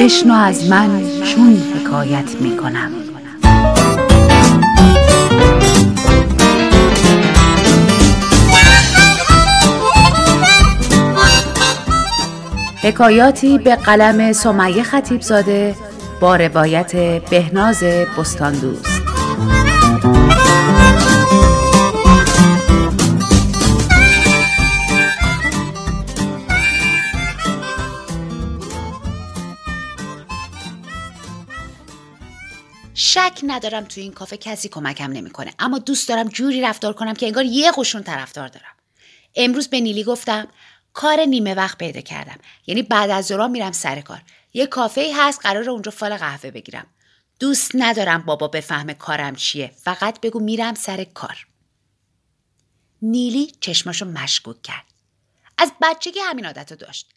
بشنو از من چون حکایت می کنم حکایاتی به قلم سمیه خطیبزاده با روایت بهناز بستان شک ندارم تو این کافه کسی کمکم نمی‌کنه. اما دوست دارم جوری رفتار کنم که انگار یه قشون طرفدار دارم. امروز به نیلی گفتم کار نیمه وقت پیدا کردم. یعنی بعد از ظهر میرم سر کار. یه کافه هست قرار اونجا فال قهوه بگیرم. دوست ندارم بابا بفهمه کارم چیه. فقط بگو میرم سر کار. نیلی چشماشو مشکوک کرد. از بچگی همین عادت داشت.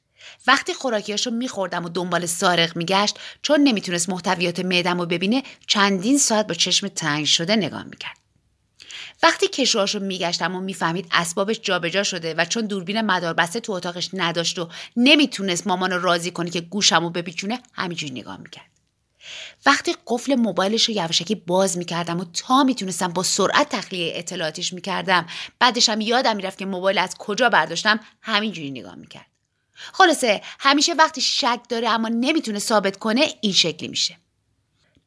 وقتی خوراکیاشو میخوردم و دنبال سارق میگشت چون نمی‌تونست محتویات معدم رو ببینه چندین ساعت با چشم تنگ شده نگاه می‌کرد. وقتی کشوهاشو میگشتم و می‌فهمید اسبابش جابجا شده و چون دوربین مداربسته تو اتاقش نداشت و نمی‌تونست مامانو راضی کنه که گوشمو بپیچونه همینجوری نگاه می‌کرد. وقتی قفل موبایلش رو یواشکی باز می‌کردم و تا می‌تونستم با سرعت تخلیه اطلاعاتیش می‌کردم بعدشم یادم می‌رفت که موبایل از کجا برداشتم همینجوری نگاه می‌کرد. خلاصه همیشه وقتی شک داره اما نمی‌تونه ثابت کنه این شکلی میشه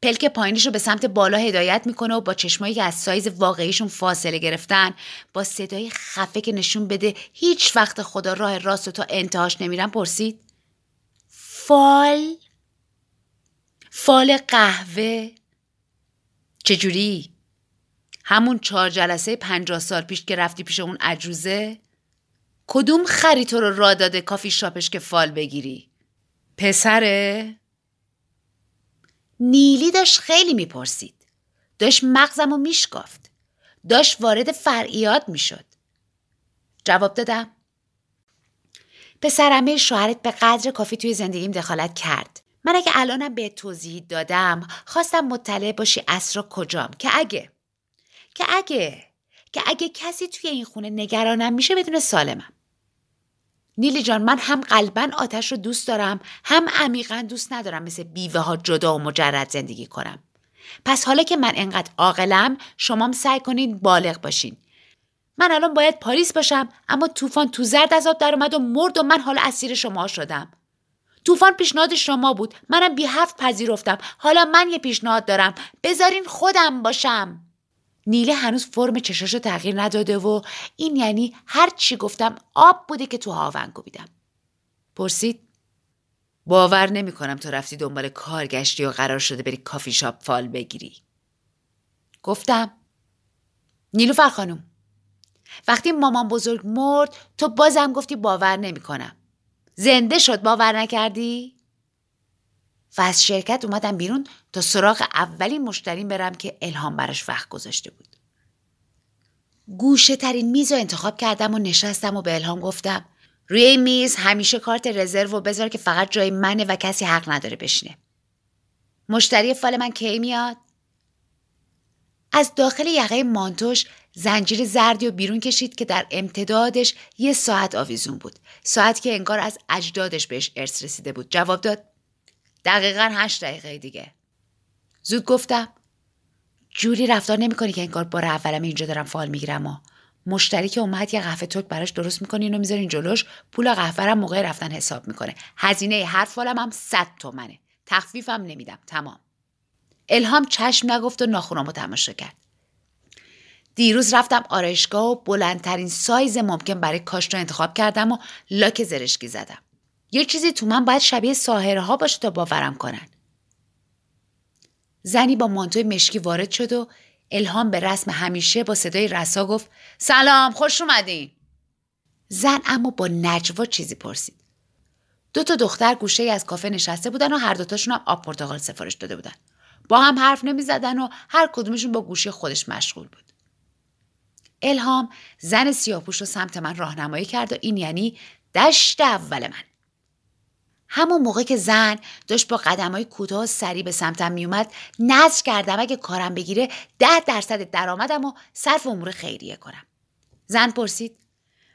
پلک پایینیش رو به سمت بالا هدایت می‌کنه و با چشمایی که از سایز واقعیشون فاصله گرفتن با صدای خفه که نشون بده هیچ وقت خدا راه راست و تا انتهاش نمیرم پرسید فال فال قهوه چجوری؟ همون چهار جلسه پنجاه سال پیش که رفتی پیش اون عجوزه؟ کدوم خری تو رو را داده کافی شاپش که فال بگیری؟ پسره؟ نیلی داشت خیلی می‌پرسید. داشت مغزم رو میشکافت. داشت وارد فرعیات می‌شد. جواب دادم. پسرمه شوهرت به قدر کافی توی زندگیم دخالت کرد. من اگه الانم به توضیح دادم خواستم مطلع باشی اسرا کجام که اگه که اگه که اگه کسی توی این خونه نگرانم میشه بدون سالمم نیلی جان من هم قلبا آتش رو دوست دارم هم عمیقا دوست ندارم مثل بیوه ها جدا و مجرد زندگی کنم. پس حالا که من انقدر عاقلم شما سعی کنید بالغ باشین. من الان باید پاریس باشم اما طوفان تو زرد از آب در اومد و مرد و من حالا اسیر شما شدم. طوفان پیشنهاد شما بود منم بی هفت پذیرفتم. حالا من یه پیشنهاد دارم. بذارین خودم باشم. نیله هنوز فرم چشاشو تغییر نداده و این یعنی هر چی گفتم آب بوده که تو هاون کوبیدم پرسید؟ باور نمی کنم تو رفتی دنبال کار گشتی و قرار شده بری کافی شاپ فال بگیری. گفتم. نیلوفر خانم وقتی مامان بزرگ مرد تو بازم گفتی باور نمی کنم زنده شد باور نکردی؟ و از شرکت اومدم بیرون تا سراغ اولین مشتریم برم که الهام براش وقت گذاشته بود. گوشه ترین میز رو انتخاب کردم و نشستم و به الهام گفتم روی این میز همیشه کارت رزرو و بذار که فقط جای منه و کسی حق نداره بشینه. مشتری فال من کی میاد؟ از داخل یقه مانتوش زنجیر زردی و بیرون کشید که در امتدادش یه ساعت آویزون بود. ساعت که انگار از اجدادش بهش ارث رسیده بود. جواب داد دقیقا هشت دقیقه دیگه. زود گفتم جوری رفتار نمی‌کنی که انگار بار اولم اینجا دارم فال می‌گیرم و مشتری که اومد یه قهوه ترک براش درست می‌کنی اینو می‌ذارین جلوش پول قهوه موقع رفتن حساب می‌کنه. هزینه هر فالم هم صد تومنه. تخفیفم نمیدم. تمام. الهام چشم نگفت و ناخونامو تماشا کرد. دیروز رفتم آرایشگاه و بلندترین سایز ممکن برای کاشت رو انتخاب کردم و لاک زرشکی زدم. یه چیزی تو من باید شبیه ساهره ها باشه تا باورم کنن. زنی با مانتوی مشکی وارد شد و الهام به رسم همیشه با صدای رسا گفت سلام خوش اومدین. زن اما با نجوا چیزی پرسید. دو تا دختر گوشه از کافه نشسته بودن و هر دوتاشون هم آب پرتقال سفارش داده بودن. با هم حرف نمی زدن و هر کدومشون با گوشی خودش مشغول بود. الهام زن سیاپوش رو سمت من راهنمایی کرد و این یعنی دشت اول من. همون موقع که زن داشت با قدم های کوتاه سری به سمتم میومد نظر کردم اگه کارم بگیره ده درصد درآمدم و صرف امور خیریه کنم. زن پرسید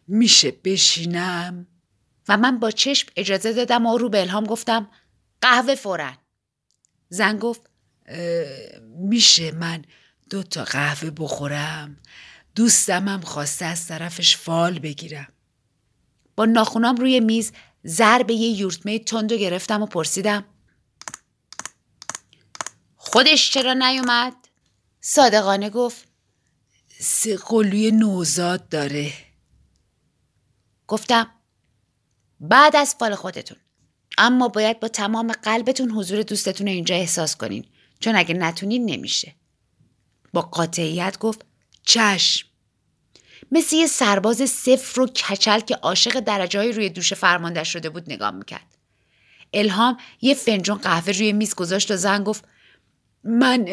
میشه بشینم؟ و من با چشم اجازه دادم و رو به الهام گفتم قهوه فورن زن گفت میشه من دو تا قهوه بخورم؟ دوستم هم خواسته از طرفش فال بگیرم. با ناخونام روی میز ضرب یه یورتمه تندو گرفتم و پرسیدم خودش چرا نیومد؟ صادقانه گفت سه قلوی نوزاد داره. گفتم بعد از فال خودتون اما باید با تمام قلبتون حضور دوستتون رو اینجا احساس کنین چون اگه نتونین نمیشه. با قاطعیت گفت چشم. مثل یه سرباز صفر و کچل که عاشق درجه های روی دوش فرمانده شده بود نگاه می‌کرد. الهام یه فنجون قهوه روی میز گذاشت و زن گفت من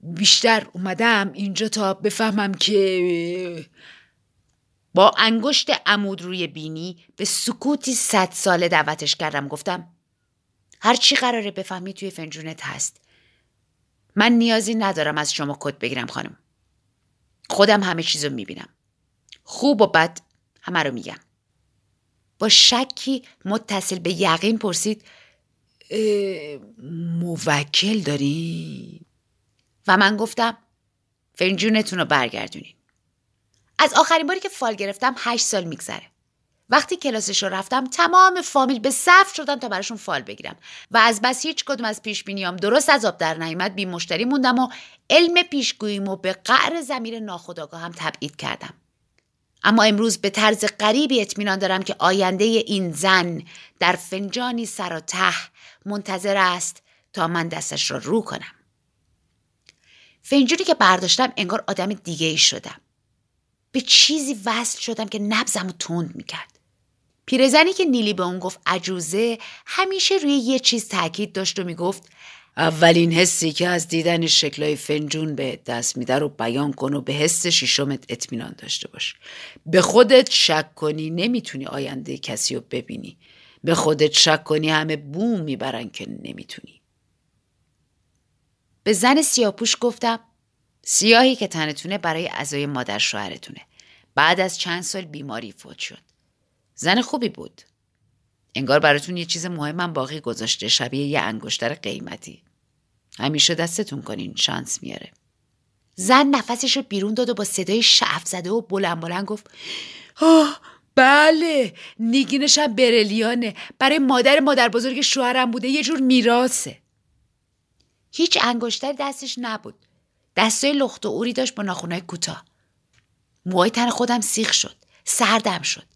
بیشتر اومدم اینجا تا بفهمم که با انگشت عمود روی بینی به سکوتی صد ساله دعوتش کردم. گفتم هر چی قراره بفهمی توی فنجونت هست. من نیازی ندارم از شما کد بگیرم خانم. خودم همه چیزو می‌بینم. خوب و بد همه رو میگم. با شکی متصل به یقین پرسید موکل داری؟ و من گفتم فنجونتون رو برگردونین. از آخرین باری که فال گرفتم هشت سال میگذره. وقتی کلاسش رو رفتم تمام فامیل به صف شدن تا براشون فال بگیرم. و از بس هیچ کدوم از پیش بینیام درست از آب در نیامد بی مشتری موندم و علم پیشگوییمو به قعر زمیر ناخودآگاه هم تبعید کردم. اما امروز به طرز غریبی اطمینان دارم که آینده این زن در فنجانی سر و ته منتظر است تا من دستش را رو کنم. فنجونی که برداشتم انگار آدم دیگه ای شدم. به چیزی وصل شدم که نبزم و تند می‌کرد. پیرزنی که نیلی به اون گفت عجوزه همیشه روی یه چیز تاکید داشت و می‌گفت اولین حسی که از دیدن شکلای فنجون به دست میده رو بیان کن و به حس شیشمت اطمینان داشته باش. به خودت شک کنی نمی‌تونی آینده کسی رو ببینی. به خودت شک کنی همه بوم می‌برن که نمی‌تونی. به زن سیاپوش گفتم سیاهی که تنتونه برای ازای مادر شوهرتونه. بعد از چند سال بیماری فوت شد. زن خوبی بود. انگار براتون یه چیز مهمم باقی گذاشته شبیه یه انگشتر قیمتی. همیشه دستتون کنین شانس میاره. زن نفسش رو بیرون داد و با صدای شعف زده و بلند بلند گفت آه بله نیگینشم برلیانه برای مادر مادر بزرگ شوهرم بوده یه جور میراسه هیچ انگشتری دستش نبود. دستای لخت و اوری داشت با ناخونای کوتاه. موهای تن خودم سیخ شد سردم شد.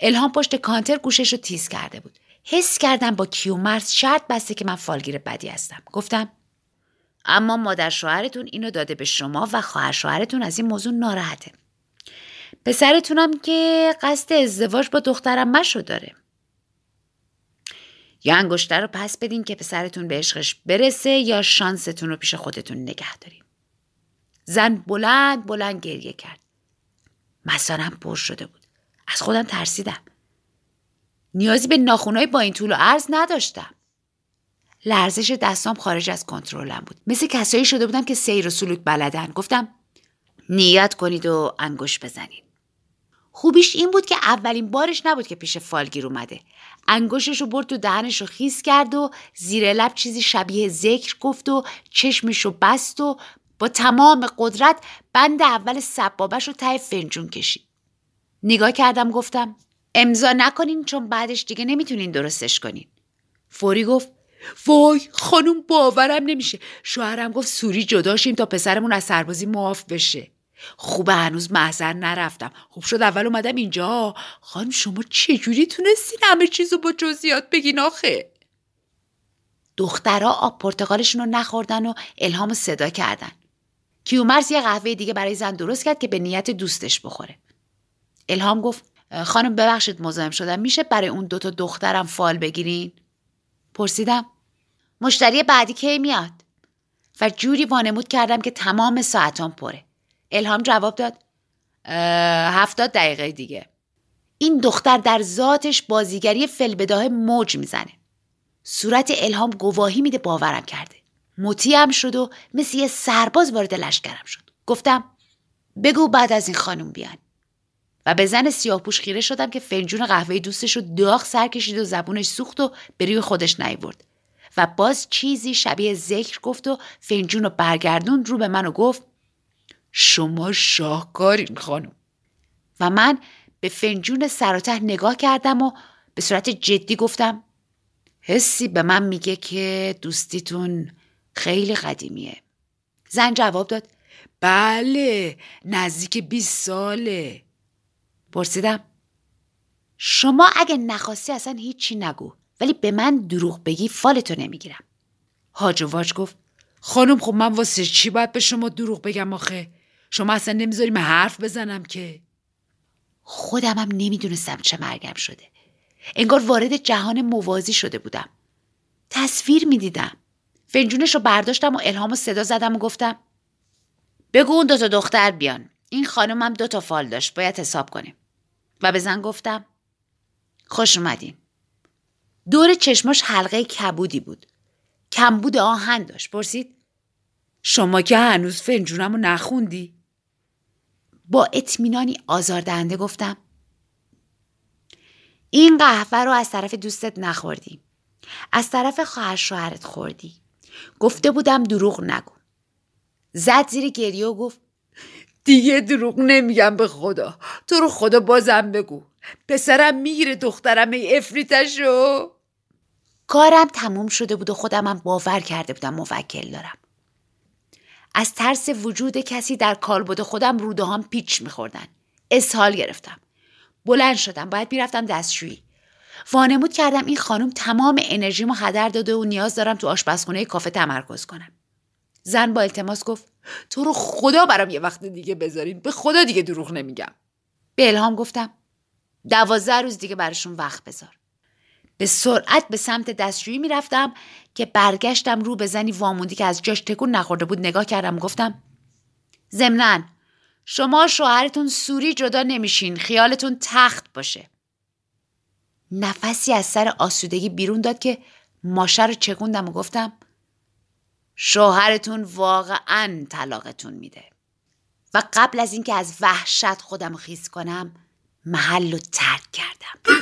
الهام پشت کانتر گوشش رو تیز کرده بود. حس کردم با کیومرز شرط بسته که من فالگیر بدی هستم. گفتم اما مادر شوهرتون اینو داده به شما و خواهر شوهرتون از این موضوع ناراحته. پسرتونم که قصد ازدواج با دخترم مشو داره. یا انگشتر رو پس بدین که پسرتون به عشقش برسه یا شانستون رو پیش خودتون نگه داریم زن بلند بلند گریه کرد. مسارم پر شده بود. از خودم ترسیدم. نیازی به ناخونای با این طول و عرض نداشتم. لرزش دستام خارج از کنترلم بود. مثل کسایی شده بودم که سیر و سلوک بلدن. گفتم نیت کنید و انگوش بزنید. خوبیش این بود که اولین بارش نبود که پیش فالگیر اومده. انگشتش رو برد تو دهنش رو خیس کرد و زیر لب چیزی شبیه ذکر گفت و چشمش رو بست و با تمام قدرت بند اول سبابش رو ته فنجون کشید. نگاه کردم گفتم امضا نکنین چون بعدش دیگه نمی‌تونین درستش کنین. فوری گفت وای خانم باورم نمیشه. شوهرم گفت سوری جداشیم تا پسرمون از سربازی معاف بشه. خوبه هنوز محضر نرفتم. خوب شد اول اومدم اینجا. خانم شما چجوری تونستین همه چیزو با جزئیات بگین آخه؟ دخترها آب پرتقالشون رو نخوردن و الهام صدا کردن. کیومرز یه قهوه دیگه برای زن درست کرد که به نیت دوستش بخوره. الهام گفت خانم ببخشید مزاحم شدم. میشه برای اون دوتا دخترم فال بگیرین؟ پرسیدم. مشتری بعدی کی میاد؟ و جوری وانمود کردم که تمام ساعتان پره. الهام جواب داد. هفتاد دقیقه دیگه. این دختر در ذاتش بازیگری فلبداه موج می‌زنه. صورت الهام گواهی میده باورم کرده. مطیعم شد و مثل یه سرباز وارد لشکرم شد. گفتم بگو بعد از این خانم بیان. و به زن سیاه پوش خیره شدم که فنجون قهوه دوستش رو داغ سر کشید و زبونش سوخت و به روی خودش نیورد و باز چیزی شبیه ذکر گفت و فنجون رو برگردون رو به من و گفت شما شاهکارین خانم. و من به فنجون سر نگاه کردم و به صورت جدی گفتم حسی به من میگه که دوستیتون خیلی قدیمیه. زن جواب داد بله نزدیک 20 ساله. پرسیدم شما اگه نخواستی اصلا هیچی نگو ولی به من دروغ بگی فالتو نمی‌گیرم. حاج واج گفت خانم خب من واسه چی باید به شما دروغ بگم آخه؟ شما اصلا نمی‌ذاری من حرف بزنم که؟ خودمم نمی‌دونستم چه مرگم شده. انگار وارد جهان موازی شده بودم. تصویر می‌دیدم. فنجونش رو برداشتم و الهام و صدا زدم و گفتم بگو اون دوتا دختر بیان. این خانمم دو تا فال داشت باید حساب کنیم. و به زن گفتم خوش اومدین دور چشماش حلقه کبودی بود. کمبود آهن داشت. پرسید شما که هنوز فنجونم رو نخوندی؟ با اطمینانی آزاردهنده گفتم این قهوه رو از طرف دوستت نخوردی. از طرف خواهر شوهرت خوردی. گفته بودم دروغ نگو. زد زیر گریه و گفت دیگه دروغ نمیگم به خدا. تو رو خدا بازم بگو. پسرم می‌گیره دخترم ای افریتشو کارم تموم شده بود و خودمم باور کرده بودم موکل دارم. از ترس وجود کسی در کالبد خودم روده هم پیچ میخوردن. اسهال گرفتم. بلند شدم باید می‌رفتم دستشویی. وانمود کردم این خانم تمام انرژیمو هدر داده و نیاز دارم تو آشپزخونه کافه تمرکز کنم. زن با التماس گفت تو رو خدا برام یه وقت دیگه بذارین. به خدا دیگه دروغ نمیگم. به الهام گفتم دوازده روز دیگه براشون وقت بذار. به سرعت به سمت دستشویی می‌رفتم که برگشتم رو به زنی واموندی که از جاش تکون نخورده بود نگاه کردم گفتم ضمنا شما شوهرتون سوری جدا نمیشین. خیالتون تخت باشه. نفسی از سر آسودگی بیرون داد که ماشه رو چکوندم و گفتم شوهرتون واقعا طلاقتون میده. و قبل از اینکه از وحشت خودم خیز کنم محل رو ترک کردم.